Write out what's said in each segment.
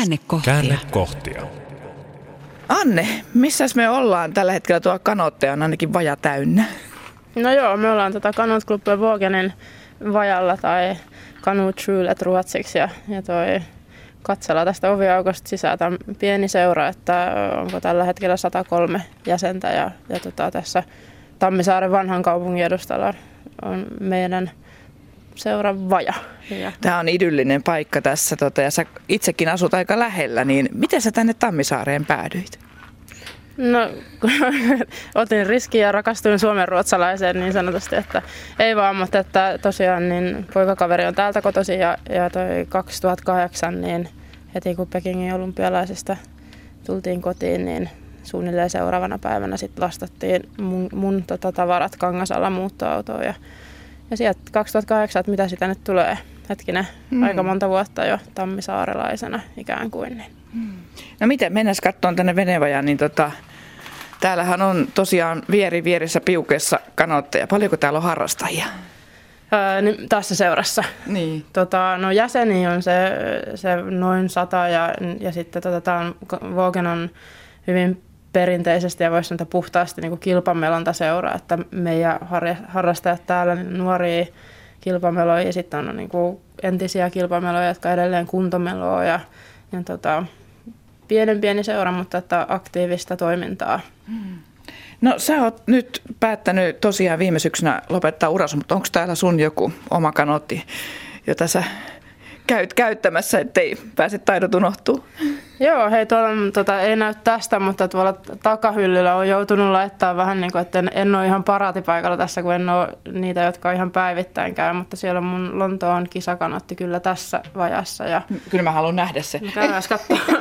Käännekohtia. Käännekohtia. Anne, missä me ollaan tällä hetkellä? Tuo kanotte on ainakin vaja täynnä. No joo, me ollaan tota Kanut Club vajalla tai Kanut Trulet ruotsiksi ja, ja toi katsella tästä oviaukosta sisään. Tämä on pieni seura, että onko tällä hetkellä 103 jäsentä ja, ja tota, tässä Tammisaaren vanhan kaupungin edustalla on meidän seuran vaja. Ja Tämä on idyllinen paikka tässä tota, ja sä itsekin asut aika lähellä, niin miten sä tänne Tammisaareen päädyit? No, otin riskiä ja rakastuin suomen ruotsalaiseen niin sanotusti, että ei vaan, mutta että tosiaan niin poikakaveri on täältä kotosi ja, ja toi 2008 niin heti kun Pekingin olympialaisista tultiin kotiin, niin suunnilleen seuraavana päivänä sitten lastattiin mun, mun tota, tavarat Kangasalla muuttoautoon ja, ja sieltä 2008, että mitä sitä nyt tulee, hetkinen, mm. aika monta vuotta jo tammisaarelaisena ikään kuin. Niin. No miten, mennään katsomaan tänne Venevajaan, niin tota, täällähän on tosiaan vieri vierissä piukeessa kanotteja. Paljonko täällä on harrastajia? Öö, niin tässä seurassa. Niin. Tota, no jäseniä on se, se noin sata ja, ja sitten tota, tää on, Vogen on hyvin perinteisesti ja voisi sanoa puhtaasti niin kilpamelonta seuraa, että meidän harrastajat täällä niin nuoria kilpameloja ja sitten on niin kuin entisiä kilpameloja, jotka edelleen kuntomeloa ja, ja tota, pienen pieni seura, mutta että aktiivista toimintaa. No sä oot nyt päättänyt tosiaan viime syksynä lopettaa urasi, mutta onko täällä sun joku oma kanotti, jota sä käyt käyttämässä, ettei pääse taidot unohtuu? Joo, hei tuolla tota, ei näy tästä, mutta tuolla takahyllyllä on joutunut laittaa vähän niin kuin, että en, en ole ihan paraatipaikalla tässä, kun en ole niitä, jotka ihan päivittäin käy, mutta siellä mun Lontoon kisakanotti kyllä tässä vajassa. Ja Kyllä mä haluan nähdä se. käydään katsoa.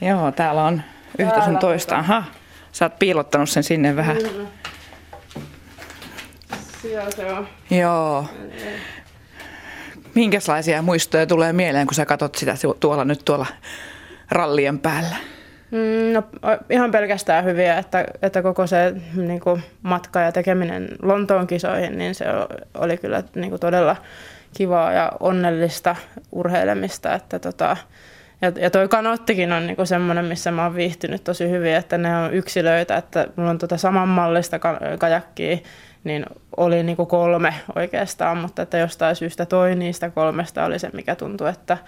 Joo, täällä on yhtä sun Täällä toista. Aha, sä oot piilottanut sen sinne vähän. Siellä se on. Joo. Minkälaisia muistoja tulee mieleen, kun sä katot sitä tuolla nyt tuolla rallien päällä? Mm, No, ihan pelkästään hyviä, että, että koko se niin kuin, matka ja tekeminen Lontoon kisoihin, niin se oli kyllä niin kuin, todella kivaa ja onnellista urheilemista. Että, tota, ja, ja toi kanottikin on niin semmoinen, missä mä oon viihtynyt tosi hyvin, että ne on yksilöitä, että mulla on tota samanmallista ka- kajakkia, niin oli niin kuin kolme oikeastaan, mutta että jostain syystä toi niistä kolmesta oli se, mikä tuntui, että,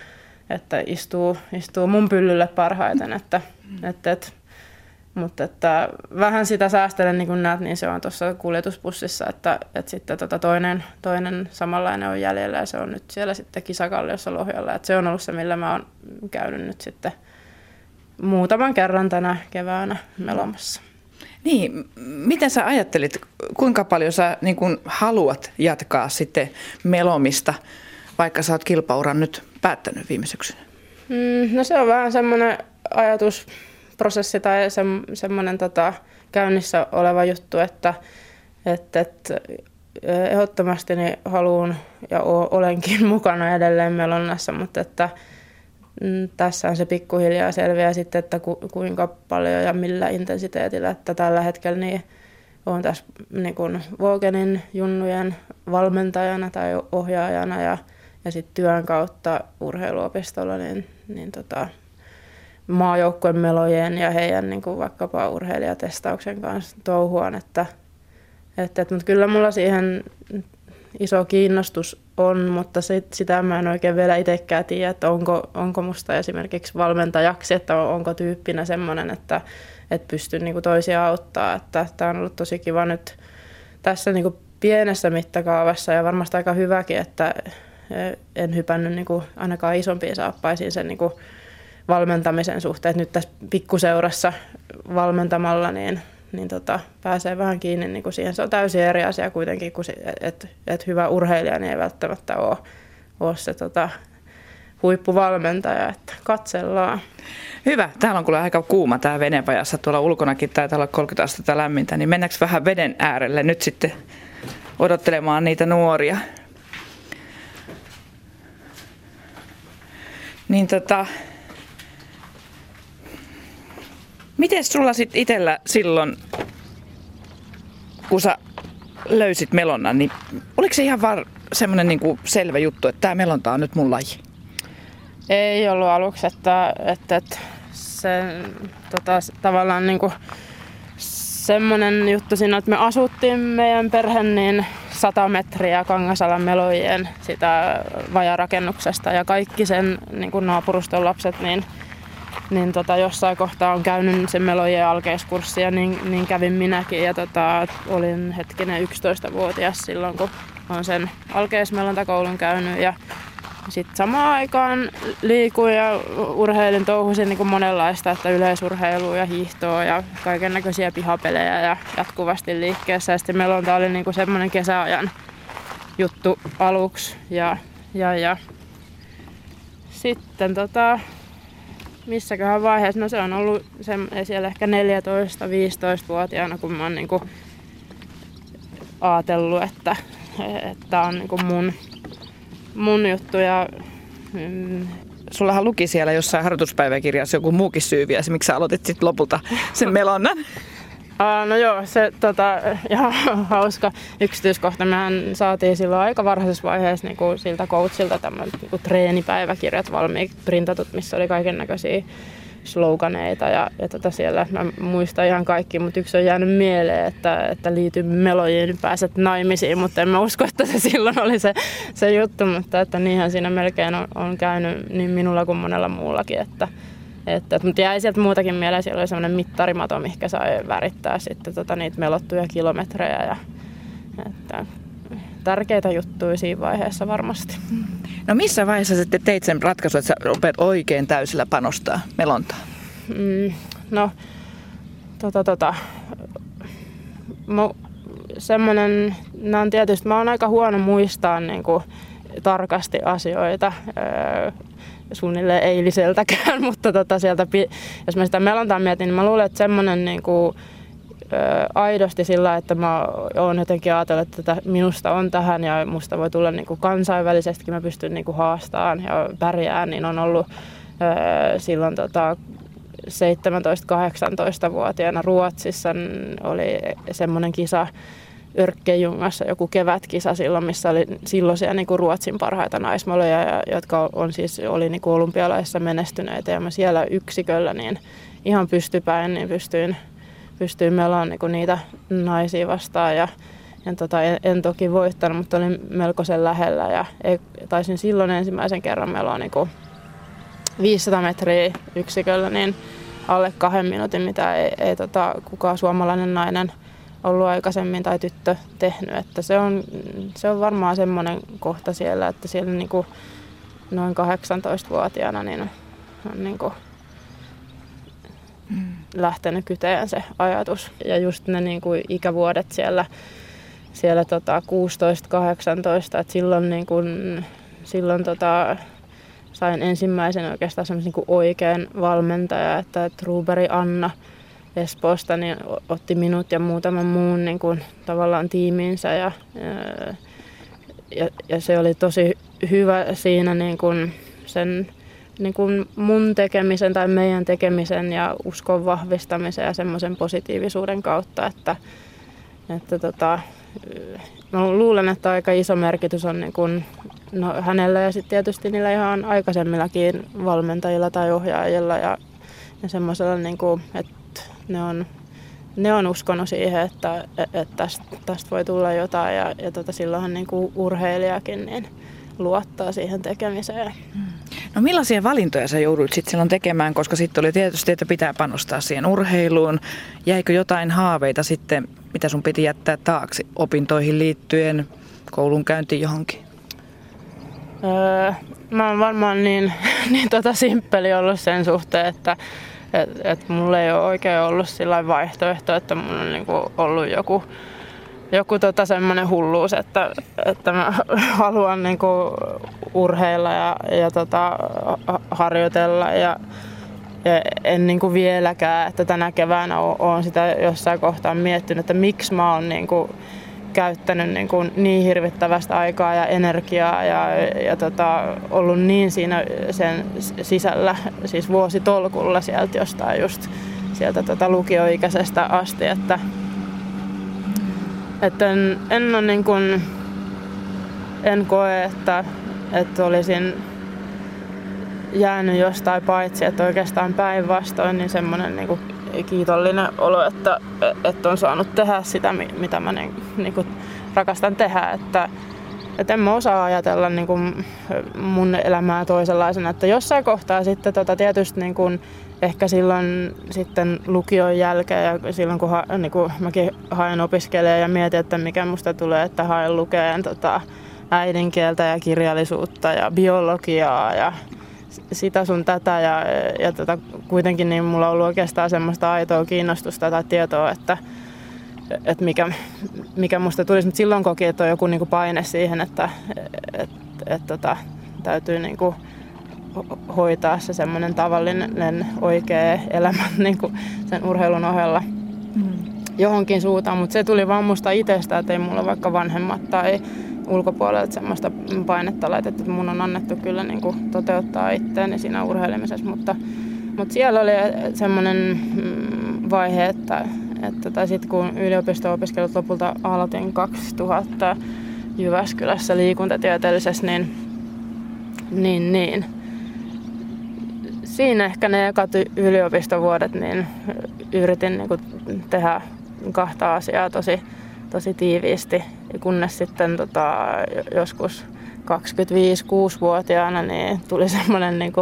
että istuu, istuu mun pyllylle parhaiten. Että, että, että, mutta että vähän sitä säästelen, niin kuin näet, niin se on tuossa kuljetuspussissa, että, että sitten tota toinen, toinen samanlainen on jäljellä ja se on nyt siellä sitten kisakalliossa Lohjalla. Että se on ollut se, millä mä oon käynyt nyt sitten muutaman kerran tänä keväänä melomassa. Niin, miten sä ajattelit, kuinka paljon sä niin kun haluat jatkaa sitten melomista, vaikka sä oot kilpauran nyt päättänyt viime syksynä? Mm, no se on vähän semmoinen ajatusprosessi tai se, semmoinen tota, käynnissä oleva juttu, että, että, että ehdottomasti niin haluan ja olenkin mukana edelleen melonnassa, mutta että mm, tässä on se pikkuhiljaa selviää sitten, että ku, kuinka paljon ja millä intensiteetillä, että tällä hetkellä niin olen tässä niin kuin Vogenin junnujen valmentajana tai ohjaajana ja, ja sitten työn kautta urheiluopistolla niin, niin tota, maajoukkueen melojen ja heidän niin kuin vaikkapa urheilijatestauksen kanssa touhuan, että, että, että, mutta kyllä mulla siihen iso kiinnostus on, mutta sit, sitä mä en oikein vielä itsekään tiedä, että onko, onko musta esimerkiksi valmentajaksi, että on- onko tyyppinä semmoinen, että, että pystyn niin kuin toisia auttaa. Että tämä on ollut tosi kiva nyt tässä niin kuin pienessä mittakaavassa ja varmasti aika hyväkin, että en hypännyt niin kuin ainakaan isompiin saappaisiin sen niin kuin valmentamisen suhteen. Että nyt tässä pikkuseurassa valmentamalla niin, niin tota, pääsee vähän kiinni niin kuin siihen. Se on täysin eri asia kuitenkin, että et hyvä urheilija niin ei välttämättä ole, ole se tota, huippuvalmentaja, että katsellaan. Hyvä. Täällä on kyllä aika kuuma tämä venepajassa. Tuolla ulkonakin taitaa olla 30 astetta lämmintä, niin mennäänkö vähän veden äärelle nyt sitten odottelemaan niitä nuoria? Niin tota, miten sulla sitten itsellä silloin, kun sä löysit melonnan, niin oliko se ihan var, semmoinen niin kuin selvä juttu, että tämä melonta on nyt mun laji? Ei ollut aluksi, että, että, että se tota, tavallaan niin kuin semmoinen juttu siinä, että me asuttiin meidän perhe niin 100 metriä Kangasalan melojien sitä vajarakennuksesta ja kaikki sen niin kuin naapuruston lapset niin, niin tota, jossain kohtaa on käynyt sen melojien alkeiskurssia, niin, niin kävin minäkin ja tota, olin hetkinen 11-vuotias silloin, kun olen sen alkeismelontakoulun käynyt ja sitten samaan aikaan liikuin ja urheilin, touhusin niin monenlaista, että yleisurheilua ja hiihtoa ja kaiken näköisiä pihapelejä ja jatkuvasti liikkeessä. Ja sitten melonta oli niin semmoinen kesäajan juttu aluksi. Ja, ja, ja. Sitten tota, missäköhän vaiheessa, no se on ollut se, siellä ehkä 14-15-vuotiaana, kun mä oon niin kuin ajatellut, että, että on niin kuin mun mun juttu ja mm, Sullahan luki siellä jossain harjoituspäiväkirjassa joku muukin syy vielä, miksi sä aloitit sitten lopulta sen melonnan. No joo, se tota, ihan hauska yksityiskohta. Mehän saatiin silloin aika varhaisessa vaiheessa niin kuin siltä coachilta tämmöiset niin treenipäiväkirjat valmiiksi printatut, missä oli kaiken näköisiä sloganeita ja, ja tota siellä mä muistan ihan kaikki, mutta yksi on jäänyt mieleen, että, että liity melojiin, pääset naimisiin, mutta en mä usko, että se silloin oli se, se juttu, mutta että niinhän siinä melkein on, on käynyt niin minulla kuin monella muullakin, että, että, mutta jäi sieltä muutakin mieleen, siellä oli sellainen mittarimato, mikä sai värittää sitten tota, niitä melottuja kilometrejä ja että tärkeitä juttuja siinä vaiheessa varmasti. No missä vaiheessa sitten teit sen ratkaisun, että sä rupeat oikein täysillä panostaa melontaan? Mm, no, tota, tota, semmoinen, nämä on tietysti, mä oon aika huono muistaa niin kuin, tarkasti asioita, suunnilleen eiliseltäkään, mutta tota, sieltä, jos mä sitä melontaa mietin, niin mä luulen, että semmoinen niin kuin, aidosti sillä, että mä oon jotenkin ajatellut, että minusta on tähän ja musta voi tulla niin kuin kansainvälisestikin, mä pystyn niin kuin haastamaan ja pärjään, niin on ollut silloin tota, 17-18-vuotiaana Ruotsissa oli semmoinen kisa Örkkejungassa, joku kevätkisa silloin, missä oli silloisia niin kuin Ruotsin parhaita naismoloja, jotka on siis, oli niin kuin olympialaisissa menestyneitä. Ja mä siellä yksiköllä niin ihan pystypäin niin pystyin pystyin melaan niin niitä naisia vastaan. Ja en, tota, en, en, toki voittanut, mutta olin melkoisen lähellä. Ja taisin silloin ensimmäisen kerran meloa niin 500 metriä yksiköllä, niin alle kahden minuutin, mitä ei, ei tota, kukaan suomalainen nainen ollut aikaisemmin tai tyttö tehnyt. Että se, on, se on varmaan semmoinen kohta siellä, että siellä niin kuin noin 18-vuotiaana niin on niin kuin mm. lähtenyt kyteen se ajatus. Ja just ne niin kuin ikävuodet siellä, siellä tota 16-18, että silloin, niin kuin, silloin tota, sain ensimmäisen oikeastaan semmoisen niin oikean valmentaja, että Truberi Anna Espoosta niin otti minut ja muutaman muun niin kuin, tavallaan tiimiinsä ja, ja, ja, se oli tosi hyvä siinä niin kuin sen niin kuin mun tekemisen tai meidän tekemisen ja uskon vahvistamisen ja semmoisen positiivisuuden kautta, että, että tota, mä luulen, että aika iso merkitys on niin kuin, no, hänellä ja sitten tietysti niillä ihan aikaisemmillakin valmentajilla tai ohjaajilla ja, ja semmoisella, niin kuin, että ne on, ne on uskonut siihen, että, että tästä, tästä voi tulla jotain ja, ja tota, silloinhan niin kuin urheilijakin niin luottaa siihen tekemiseen. Mm. No millaisia valintoja sä jouduit sitten silloin tekemään, koska sitten oli tietysti, että pitää panostaa siihen urheiluun. Jäikö jotain haaveita sitten, mitä sun piti jättää taakse opintoihin liittyen, koulun käyntiin johonkin? Öö, mä oon varmaan niin, niin tota simppeli ollut sen suhteen, että et, et mulla ei ole oikein ollut sillä vaihtoehto, että mulla on niinku ollut joku joku tota semmoinen hulluus, että, että mä haluan niinku urheilla ja, ja tota, harjoitella ja, ja en niinku vieläkään, että tänä keväänä olen sitä jossain kohtaa miettinyt, että miksi mä oon niinku käyttänyt niin, kuin niin hirvittävästä aikaa ja energiaa ja, ja tota, ollut niin siinä sen sisällä, siis vuositolkulla sieltä jostain just sieltä tota lukioikäisestä asti, että, että en, en ole niin kuin, en koe, että, että olisin jäänyt jostain paitsi, että oikeastaan päinvastoin niin semmoinen niin kuin kiitollinen olo, että, että on saanut tehdä sitä, mitä mä niin, niin kuin rakastan tehdä. Että, että en mä osaa ajatella niin kuin mun elämää toisenlaisena. Että jossain kohtaa sitten tota, tietysti niin kuin, ehkä silloin sitten lukion jälkeen ja silloin kun, ha, niin kuin mäkin haen opiskelemaan ja mietin, että mikä musta tulee, että haen lukeen tota, äidinkieltä ja kirjallisuutta ja biologiaa ja sitä sun tätä ja, ja tota, kuitenkin niin mulla on ollut oikeastaan semmoista aitoa kiinnostusta tai tietoa, että, että mikä, mikä musta tulisi. Mutta silloin koki, että on joku niinku paine siihen, että et, et, tota, täytyy niinku hoitaa se semmoinen tavallinen oikea elämä niinku sen urheilun ohella mm. johonkin suuntaan. Mutta se tuli vaan musta itsestä, että ei mulla vaikka vanhemmat tai ulkopuolelta semmoista painetta laitettu, että mun on annettu kyllä niin kuin toteuttaa itseäni siinä urheilemisessa, mutta, mutta siellä oli semmoinen mm, vaihe, että, että tai sitten kun yliopisto-opiskelut lopulta aloitin 2000 Jyväskylässä liikuntatieteellisessä, niin, niin, niin. Siinä ehkä ne ekat yliopistovuodet, niin yritin niin kuin tehdä kahta asiaa tosi tosi tiiviisti, kunnes sitten tota, joskus 25-6-vuotiaana niin tuli semmoinen niin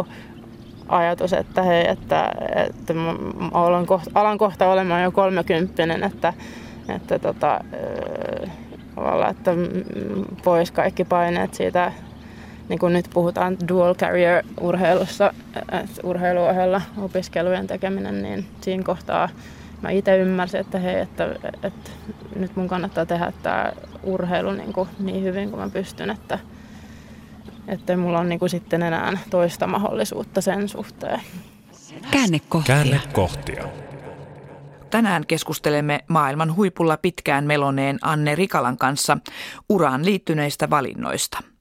ajatus, että hei, että, että mä alan kohta, alan kohta olemaan jo kolmekymppinen, että, että tota, että pois kaikki paineet siitä, niin kuin nyt puhutaan dual career urheilussa, urheiluohella opiskelujen tekeminen, niin siinä kohtaa mä itse ymmärsin, että hei, että, että nyt mun kannattaa tehdä tämä urheilu niin, kuin niin hyvin kuin mä pystyn, että, että mulla on niin kuin sitten enää toista mahdollisuutta sen suhteen. Käännekohtia. Käännekohtia. Tänään keskustelemme maailman huipulla pitkään meloneen Anne Rikalan kanssa uraan liittyneistä valinnoista –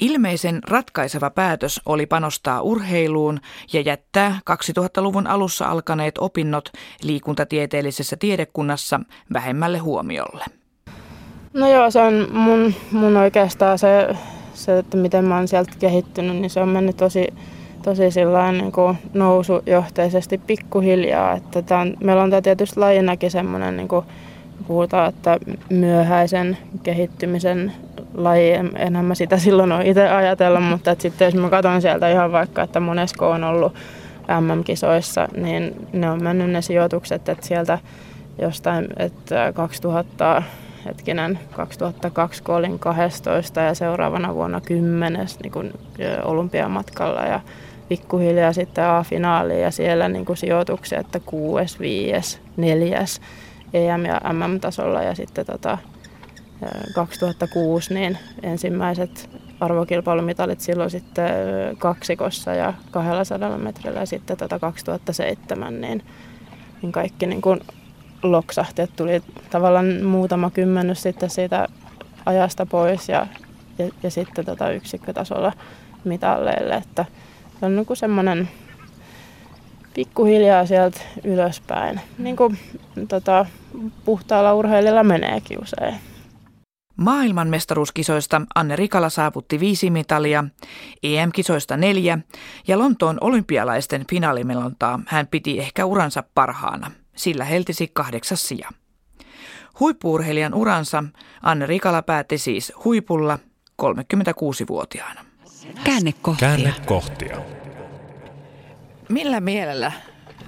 Ilmeisen ratkaiseva päätös oli panostaa urheiluun ja jättää 2000-luvun alussa alkaneet opinnot liikuntatieteellisessä tiedekunnassa vähemmälle huomiolle. No joo, se on mun, mun oikeastaan se, se, että miten mä oon sieltä kehittynyt, niin se on mennyt tosi, tosi niin kuin nousujohteisesti pikkuhiljaa. Että tää on, meillä on tämä tietysti lajinakin semmoinen, niin kuin puhutaan, että myöhäisen kehittymisen laji, enhän mä sitä silloin ole itse ajatella, mutta että sitten jos mä katson sieltä ihan vaikka, että monesko on ollut MM-kisoissa, niin ne on mennyt ne sijoitukset, että sieltä jostain, että 2000, hetkinen, 2002 kun olin 12 ja seuraavana vuonna 10 niin kuin olympiamatkalla ja pikkuhiljaa sitten A-finaaliin ja siellä niin kuin sijoituksia, että 6, 5, 4 EM- ja MM-tasolla ja sitten tota, 2006 niin ensimmäiset arvokilpailumitalit silloin sitten kaksikossa ja 200 metrillä ja sitten tota 2007 niin, niin kaikki niin kuin loksahti, että tuli tavallaan muutama kymmenys sitten siitä ajasta pois ja, ja, ja sitten tota yksikkötasolla mitalleille, että se on niin semmoinen pikkuhiljaa sieltä ylöspäin, niin kuin tota, puhtaalla urheilijalla meneekin usein. Maailmanmestaruuskisoista Anne Rikala saavutti viisi mitalia, EM-kisoista neljä ja Lontoon olympialaisten finaalimelontaa hän piti ehkä uransa parhaana. Sillä heltisi kahdeksas sija. Huippuurheilijan uransa Anne Rikala päätti siis huipulla 36-vuotiaana. Käännekohtia. Käännekohtia. Millä mielellä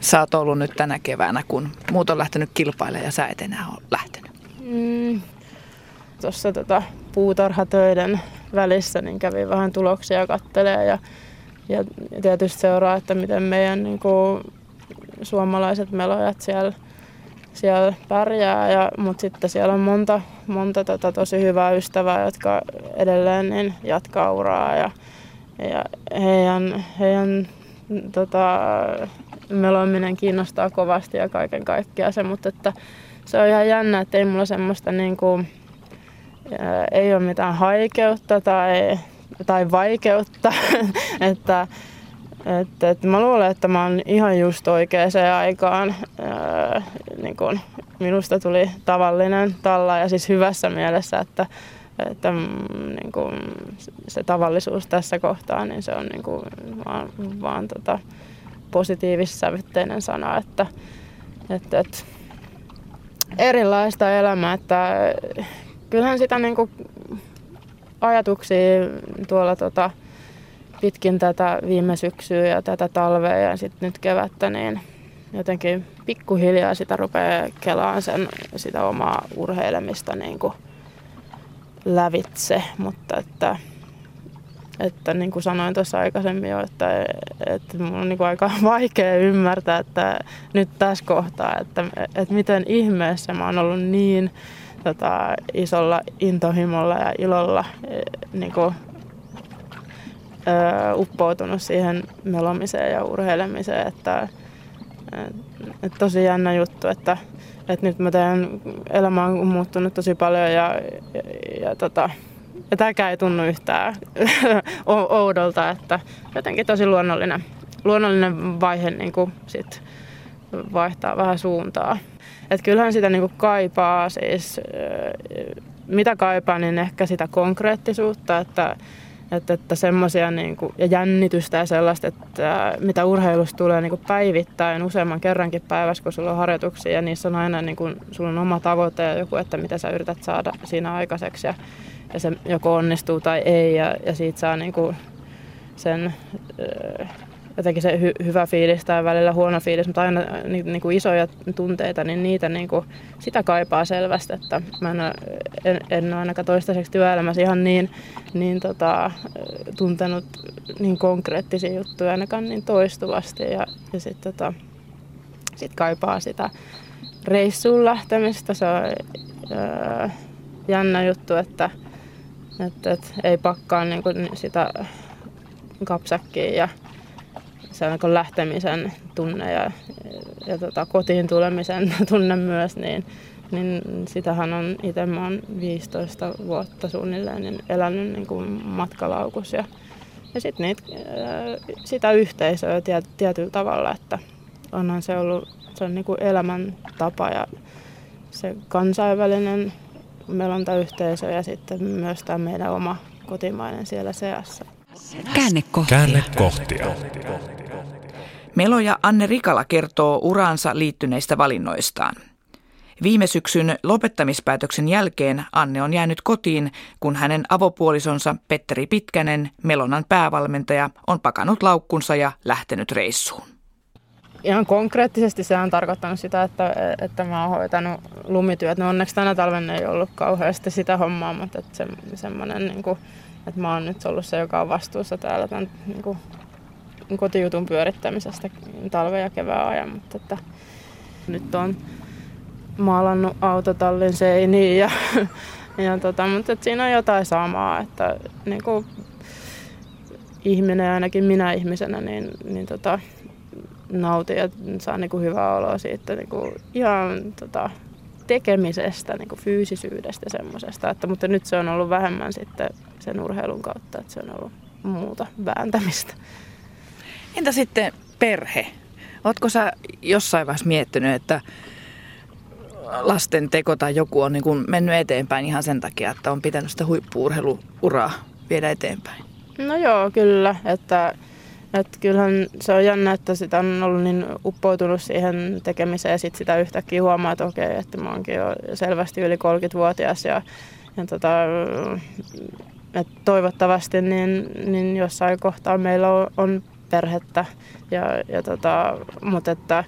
sä oot ollut nyt tänä keväänä, kun muut on lähtenyt kilpailemaan ja sä et enää ole lähtenyt? Mm, tuossa tota puutarhatöiden välissä, niin kävin vähän tuloksia kattelee ja, ja tietysti seuraa, että miten meidän niin kuin, suomalaiset melojat siellä, siellä pärjää, ja, mutta sitten siellä on monta, monta tota, tosi hyvää ystävää, jotka edelleen niin jatkaa uraa ja, ja heidän, heidän tota, meloiminen kiinnostaa kovasti ja kaiken kaikkiaan se, mutta että se on ihan jännä, että ei mulla semmoista niin kuin, ei ole mitään haikeutta tai, tai vaikeutta. että, että, että mä luulen, että mä oon ihan just oikeaan aikaan. niin kun minusta tuli tavallinen talla ja siis hyvässä mielessä, että, että mm, niin kuin se tavallisuus tässä kohtaa, niin se on niin kuin vaan, vaan tota, positiivissävytteinen sana, että, että, että erilaista elämää, että kyllähän sitä niin kuin ajatuksia tuolla tota, pitkin tätä viime syksyä ja tätä talvea ja sitten nyt kevättä, niin jotenkin pikkuhiljaa sitä rupeaa kelaan sen, sitä omaa urheilemista niin kuin lävitse, mutta että, että niin kuin sanoin tuossa aikaisemmin jo, että, että mun on niin aika vaikea ymmärtää, että nyt tässä kohtaa, että, että miten ihmeessä mä oon ollut niin tota, isolla intohimolla ja ilolla niin kuin, uppoutunut siihen melomiseen ja urheilemiseen, että, että tosi jännä juttu, että, että nyt mä teen, elämä on muuttunut tosi paljon ja, ja, ja, tota, ja tämäkään ei tunnu yhtään oudolta, että jotenkin tosi luonnollinen, luonnollinen vaihe niin kuin sit vaihtaa vähän suuntaa. Et kyllähän sitä niin kuin kaipaa siis, mitä kaipaa, niin ehkä sitä konkreettisuutta, että että, että semmoisia niin ja jännitystä ja sellaista, että mitä urheilusta tulee niin kuin päivittäin useamman kerrankin päivässä, kun sulla on harjoituksia ja niissä on aina niin kuin, sulla on oma tavoite ja joku, että mitä sä yrität saada siinä aikaiseksi ja, ja se joko onnistuu tai ei ja, ja siitä saa niin kuin, sen jotenkin se hy- hyvä fiilis tai välillä huono fiilis, mutta aina ni- niin kuin isoja tunteita, niin niitä niin kuin, sitä kaipaa selvästi, että mä en, en, en ole ainakaan toistaiseksi työelämässä ihan niin, niin tota, tuntenut niin konkreettisia juttuja ainakaan niin toistuvasti ja, ja sitten tota, sit kaipaa sitä reissuun lähtemistä. Se on öö, jännä juttu, että, että, että ei pakkaa niin kuin sitä kapsakkiin ja se on niin lähtemisen tunne ja, ja tota, kotiin tulemisen tunne myös, niin, niin sitähän on itse mä oon 15 vuotta suunnilleen niin elänyt niin kuin matkalaukus ja, ja sitten sitä yhteisöä tiet, tietyllä tavalla, että onhan se ollut se on niin kuin elämäntapa ja se kansainvälinen melontayhteisö ja sitten myös tämä meidän oma kotimainen siellä seassa. Käännekohtia. Käännekohtia. Meloja Anne Rikala kertoo uraansa liittyneistä valinnoistaan. Viime syksyn lopettamispäätöksen jälkeen Anne on jäänyt kotiin, kun hänen avopuolisonsa Petteri Pitkänen, Melonan päävalmentaja, on pakannut laukkunsa ja lähtenyt reissuun. Ihan konkreettisesti se on tarkoittanut sitä, että, että mä oon hoitanut lumityöt. No onneksi tänä talven ei ollut kauheasti sitä hommaa, mutta että se, semmoinen, niin kuin, että mä oon nyt ollut se, joka on vastuussa täällä tämän niin kuin, kotijutun pyörittämisestä talven ja kevään ajan, mutta että nyt on maalannut autotallin seiniin ja, ja tota, mutta että siinä on jotain samaa, että niin kuin ihminen, ainakin minä ihmisenä, niin, niin tota, nautin ja saa niin kuin hyvää oloa siitä niin kuin ihan tota, tekemisestä, niin kuin fyysisyydestä semmoisesta. Että, mutta nyt se on ollut vähemmän sitten sen urheilun kautta, että se on ollut muuta vääntämistä. Entä sitten perhe? Oletko sä jossain vaiheessa miettinyt, että lasten teko tai joku on niin kuin mennyt eteenpäin ihan sen takia, että on pitänyt sitä huippuurheiluuraa viedä eteenpäin? No joo, kyllä. Että, että kyllähän se on jännä, että sitä on ollut niin uppoutunut siihen tekemiseen ja sitten sitä yhtäkkiä huomaa, että okei, että mä oonkin jo selvästi yli 30-vuotias ja, ja tota, että toivottavasti niin, niin jossain kohtaa meillä on, on perhettä. Ja, ja tota, mutta että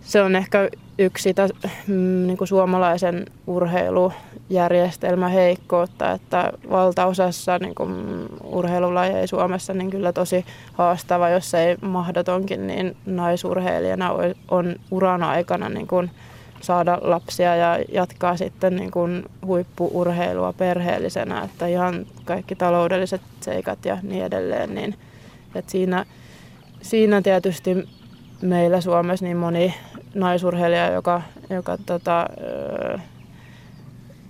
se on ehkä yksi sitä mm, niin kuin suomalaisen urheilujärjestelmän heikkoutta, että valtaosassa niin kuin urheilulajeja Suomessa niin kyllä tosi haastava, jos ei mahdotonkin, niin naisurheilijana on uran aikana niin kuin saada lapsia ja jatkaa sitten niin kuin huippuurheilua perheellisenä, että ihan kaikki taloudelliset seikat ja niin edelleen, niin et siinä, siinä tietysti meillä Suomessa niin moni naisurheilija, joka, joka tota,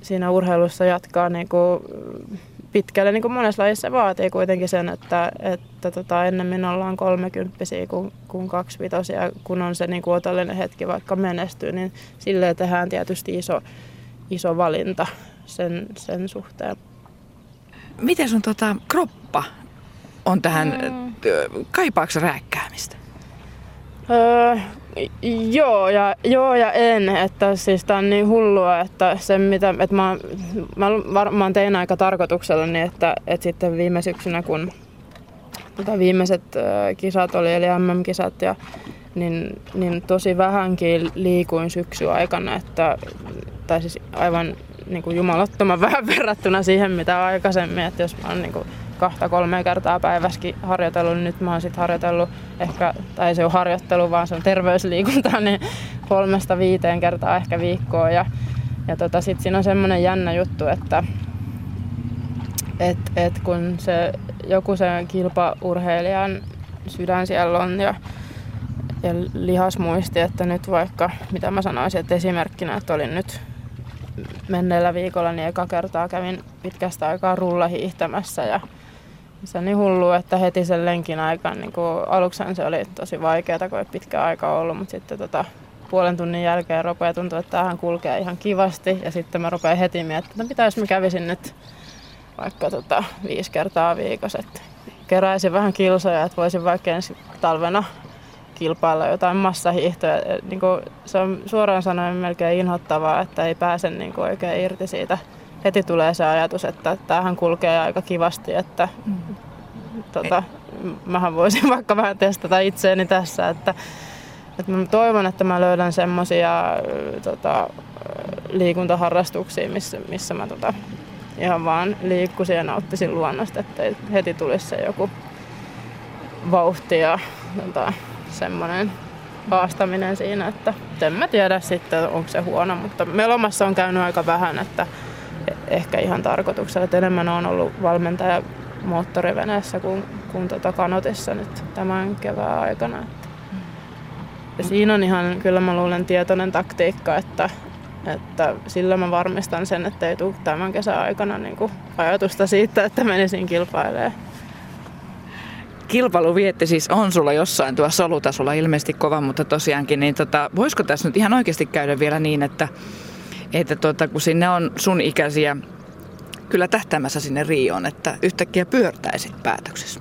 siinä urheilussa jatkaa niin kuin pitkälle, niin kuin monessa lajissa vaatii kuitenkin sen, että, että tota, ennemmin ollaan kolmekymppisiä kuin, kuin kaksivitosia, kun on se niin kuin otollinen hetki vaikka menestyy, niin silleen tehdään tietysti iso, iso valinta sen, sen suhteen. miten sun tota, kroppa on tähän, mm. Kaipaako rääkkäämistä? Öö, joo, ja, joo ja en, että siis tää on niin hullua, että se mitä, että mä, mä varmaan tein aika tarkoituksella niin, että, että sitten viime syksynä kun tota viimeiset kisat oli, eli MM-kisat, ja, niin, niin tosi vähänkin liikuin syksy aikana, että, tai siis aivan niin kuin jumalattoman vähän verrattuna siihen, mitä aikaisemmin, että jos mä oon niin kuin kahta kolme kertaa päiväskin harjoitellut, niin nyt mä oon sitten harjoitellut ehkä, tai se on harjoittelu, vaan se on terveysliikuntaa, niin kolmesta viiteen kertaa ehkä viikkoa. Ja, ja tota, sitten siinä on semmoinen jännä juttu, että et, et kun se, joku se kilpaurheilijan sydän siellä on ja, ja lihasmuisti, että nyt vaikka, mitä mä sanoisin, että esimerkkinä, että olin nyt menneellä viikolla, niin eka kertaa kävin pitkästä aikaa rullahiihtämässä ja se on niin hullu, että heti sen lenkin aikaan, niin kuin aluksi se oli tosi vaikeaa, kun ei pitkä aika ollut, mutta sitten tota, puolen tunnin jälkeen rupeaa tuntua, että tämähän kulkee ihan kivasti. Ja sitten mä rupean heti miettimään, että mitä jos mä kävisin nyt vaikka tota, viisi kertaa viikossa, että keräisin vähän kilsoja, että voisin vaikka ensi talvena kilpailla jotain massahiihtoja. Niin kuin, se on suoraan sanoen melkein inhottavaa, että ei pääse niin kuin oikein irti siitä heti tulee se ajatus, että tämähän kulkee aika kivasti, että mm. Tota, mähän voisin vaikka vähän testata itseäni tässä, että, että mä toivon, että mä löydän semmoisia tota, liikuntaharrastuksia, missä, missä mä tota, ihan vaan liikkuisin ja nauttisin luonnosta, että heti tulisi se joku vauhti ja tota, semmoinen haastaminen siinä, että en mä tiedä sitten, onko se huono, mutta melomassa on käynyt aika vähän, että ehkä ihan tarkoituksella, että enemmän on ollut valmentaja moottoriveneessä kuin, kuin tota kanotissa nyt tämän kevään aikana. Ja siinä on ihan, kyllä mä luulen, tietoinen taktiikka, että, että sillä mä varmistan sen, että ei tule tämän kesän aikana niin kuin ajatusta siitä, että menisin kilpailemaan. Kilpailuvietti siis on sulla jossain tuossa solutasolla ilmeisesti kova, mutta tosiaankin, niin tota, voisiko tässä nyt ihan oikeasti käydä vielä niin, että että tuota, kun sinne on sun ikäisiä kyllä tähtäämässä sinne Rioon, että yhtäkkiä pyörtäisit päätöksessä?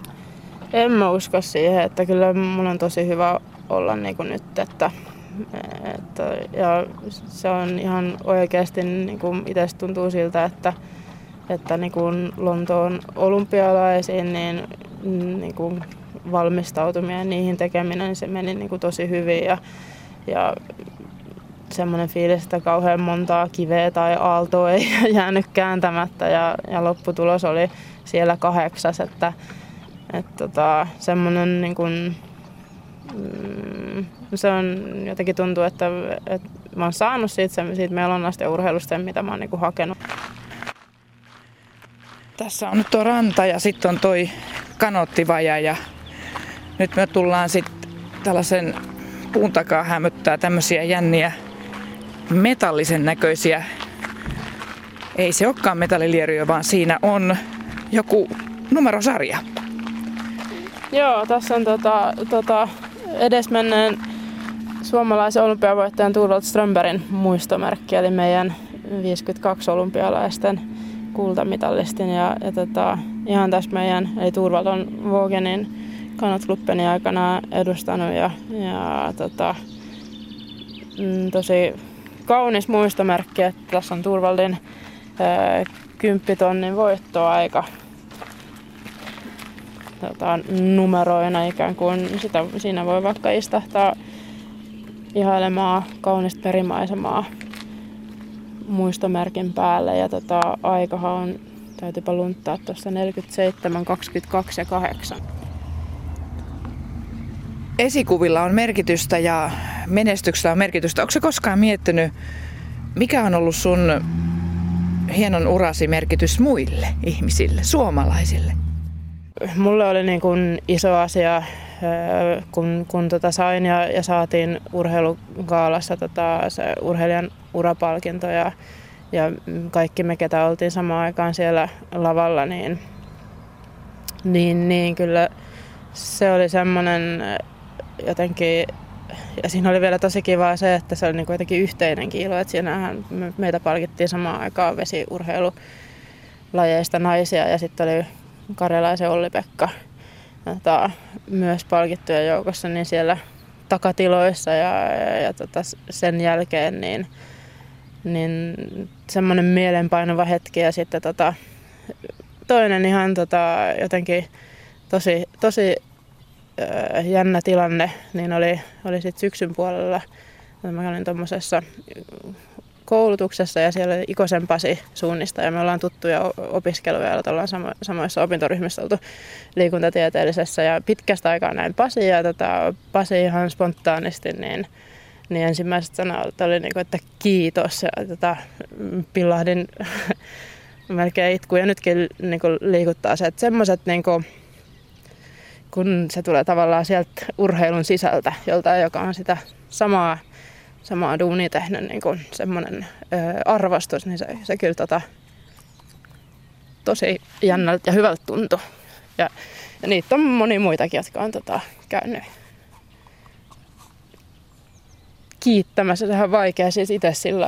En mä usko siihen, että kyllä mun on tosi hyvä olla niin kuin nyt, että, että ja se on ihan oikeasti niin kuin itse tuntuu siltä, että, että niin kuin Lontoon olympialaisiin niin, niin kuin valmistautuminen niihin tekeminen, se meni niin kuin tosi hyvin ja, ja semmoinen fiilis, että kauhean montaa kiveä tai aaltoa ei jäänyt kääntämättä ja, ja lopputulos oli siellä kahdeksas, että, että tota, semmoinen niin kuin, mm, se on jotenkin tuntuu, että, että mä oon saanut siitä, siitä melonnasta ja urheilusta, mitä mä oon niin hakenut. Tässä on nyt tuo ranta ja sitten on toi kanottivaja ja nyt me tullaan sitten tällaisen puun takaa hämöttää tämmöisiä jänniä metallisen näköisiä. Ei se olekaan metallilieryjä, vaan siinä on joku numerosarja. Joo, tässä on tota, tota, edesmenneen suomalaisen olympiavoittajan Turvald Strömbergin muistomerkki, eli meidän 52 olympialaisten kultamitalistin. Ja, ja tota, ihan tässä meidän, eli Turvald on Vogenin kanatklubbenin aikana edustanut ja, ja tota, mm, tosi kaunis muistomerkki, että tässä on Turvaldin kymppitonnin voittoaika tota, numeroina ikään kuin. Sitä, siinä voi vaikka istahtaa ihailemaan kaunista perimaisemaa muistomerkin päälle. Ja tota, aikahan on, täytyypä lunttaa tuossa 47, 22 ja 8 esikuvilla on merkitystä ja menestyksellä on merkitystä. Onko koskaan miettinyt, mikä on ollut sun hienon urasi merkitys muille ihmisille, suomalaisille? Mulle oli niin kuin iso asia, kun, kun tota sain ja, ja saatiin urheilukaalassa tota, se urheilijan urapalkinto ja, ja kaikki me, ketä oltiin samaan aikaan siellä lavalla, niin, niin, niin kyllä se oli semmoinen jotenkin, ja siinä oli vielä tosi kiva se, että se oli niin jotenkin yhteinen kiilo, että siinähän meitä palkittiin samaan aikaan vesiurheilu lajeista naisia ja sitten oli karjalaisen Olli-Pekka tota, myös palkittujen joukossa, niin siellä takatiloissa ja, ja, ja tota, sen jälkeen niin, niin semmoinen mielenpainava hetki ja sitten tota, toinen ihan tota, jotenkin tosi, tosi jännä tilanne, niin oli, oli sitten syksyn puolella. Mä olin tuommoisessa koulutuksessa ja siellä oli Ikosen Pasi suunnista ja me ollaan tuttuja opiskeluja ja ollaan samo, samoissa opintoryhmissä oltu liikuntatieteellisessä ja pitkästä aikaa näin Pasi ja tota, Pasi ihan spontaanisti niin, niin ensimmäiset sanat oli niin kuin, että kiitos ja tota, pillahdin melkein itku ja nytkin niin kuin liikuttaa se, että semmoiset niin kuin, kun se tulee tavallaan sieltä urheilun sisältä, jolta joka on sitä samaa samaa duunia tehnyt niin kuin semmoinen ö, arvostus, niin se, se kyllä tota, tosi jännältä ja hyvältä tuntui. Ja, ja niitä on moni muitakin, jotka on tota, käynyt kiittämässä. Sehän on vaikea siis itse sillä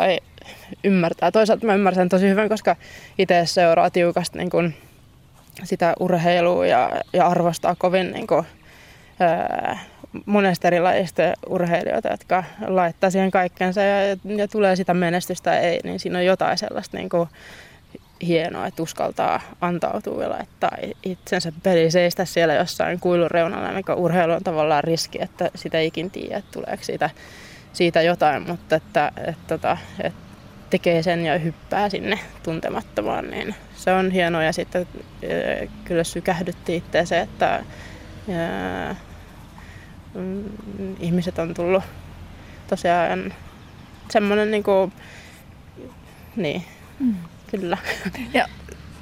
ymmärtää. Toisaalta mä ymmärrän tosi hyvin, koska itse seuraa tiukasti niin kuin sitä urheilua ja, ja arvostaa kovin niin kuin, öö, monesta erilaisista urheilijoita, jotka laittaa siihen kaikkensa ja, ja tulee sitä menestystä ei, niin siinä on jotain sellaista niin kuin hienoa, että uskaltaa antautua ja laittaa itsensä peli seistä siellä jossain kuilun reunalla, mikä urheilu on tavallaan riski, että sitä ikin tiedä, että tuleeko siitä, siitä jotain, mutta että, että, että, että, että tekee sen ja hyppää sinne tuntemattomaan, niin se on hienoa ja sitten kyllä sykähdytti itse että mm, ihmiset on tullut tosiaan semmoinen niin kuin, niin, mm. kyllä. Ja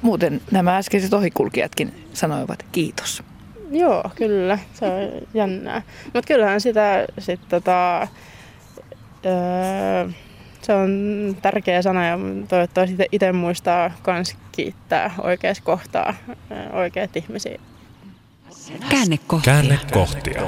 muuten nämä äskeiset ohikulkijatkin sanoivat kiitos. Joo, kyllä. Se on jännää. Mutta kyllähän sitä sit, tota, öö, se on tärkeä sana ja toivottavasti itse muistaa myös kiittää oikeassa kohtaa oikeat ihmisiä Käännekohtia. Käännekohtia.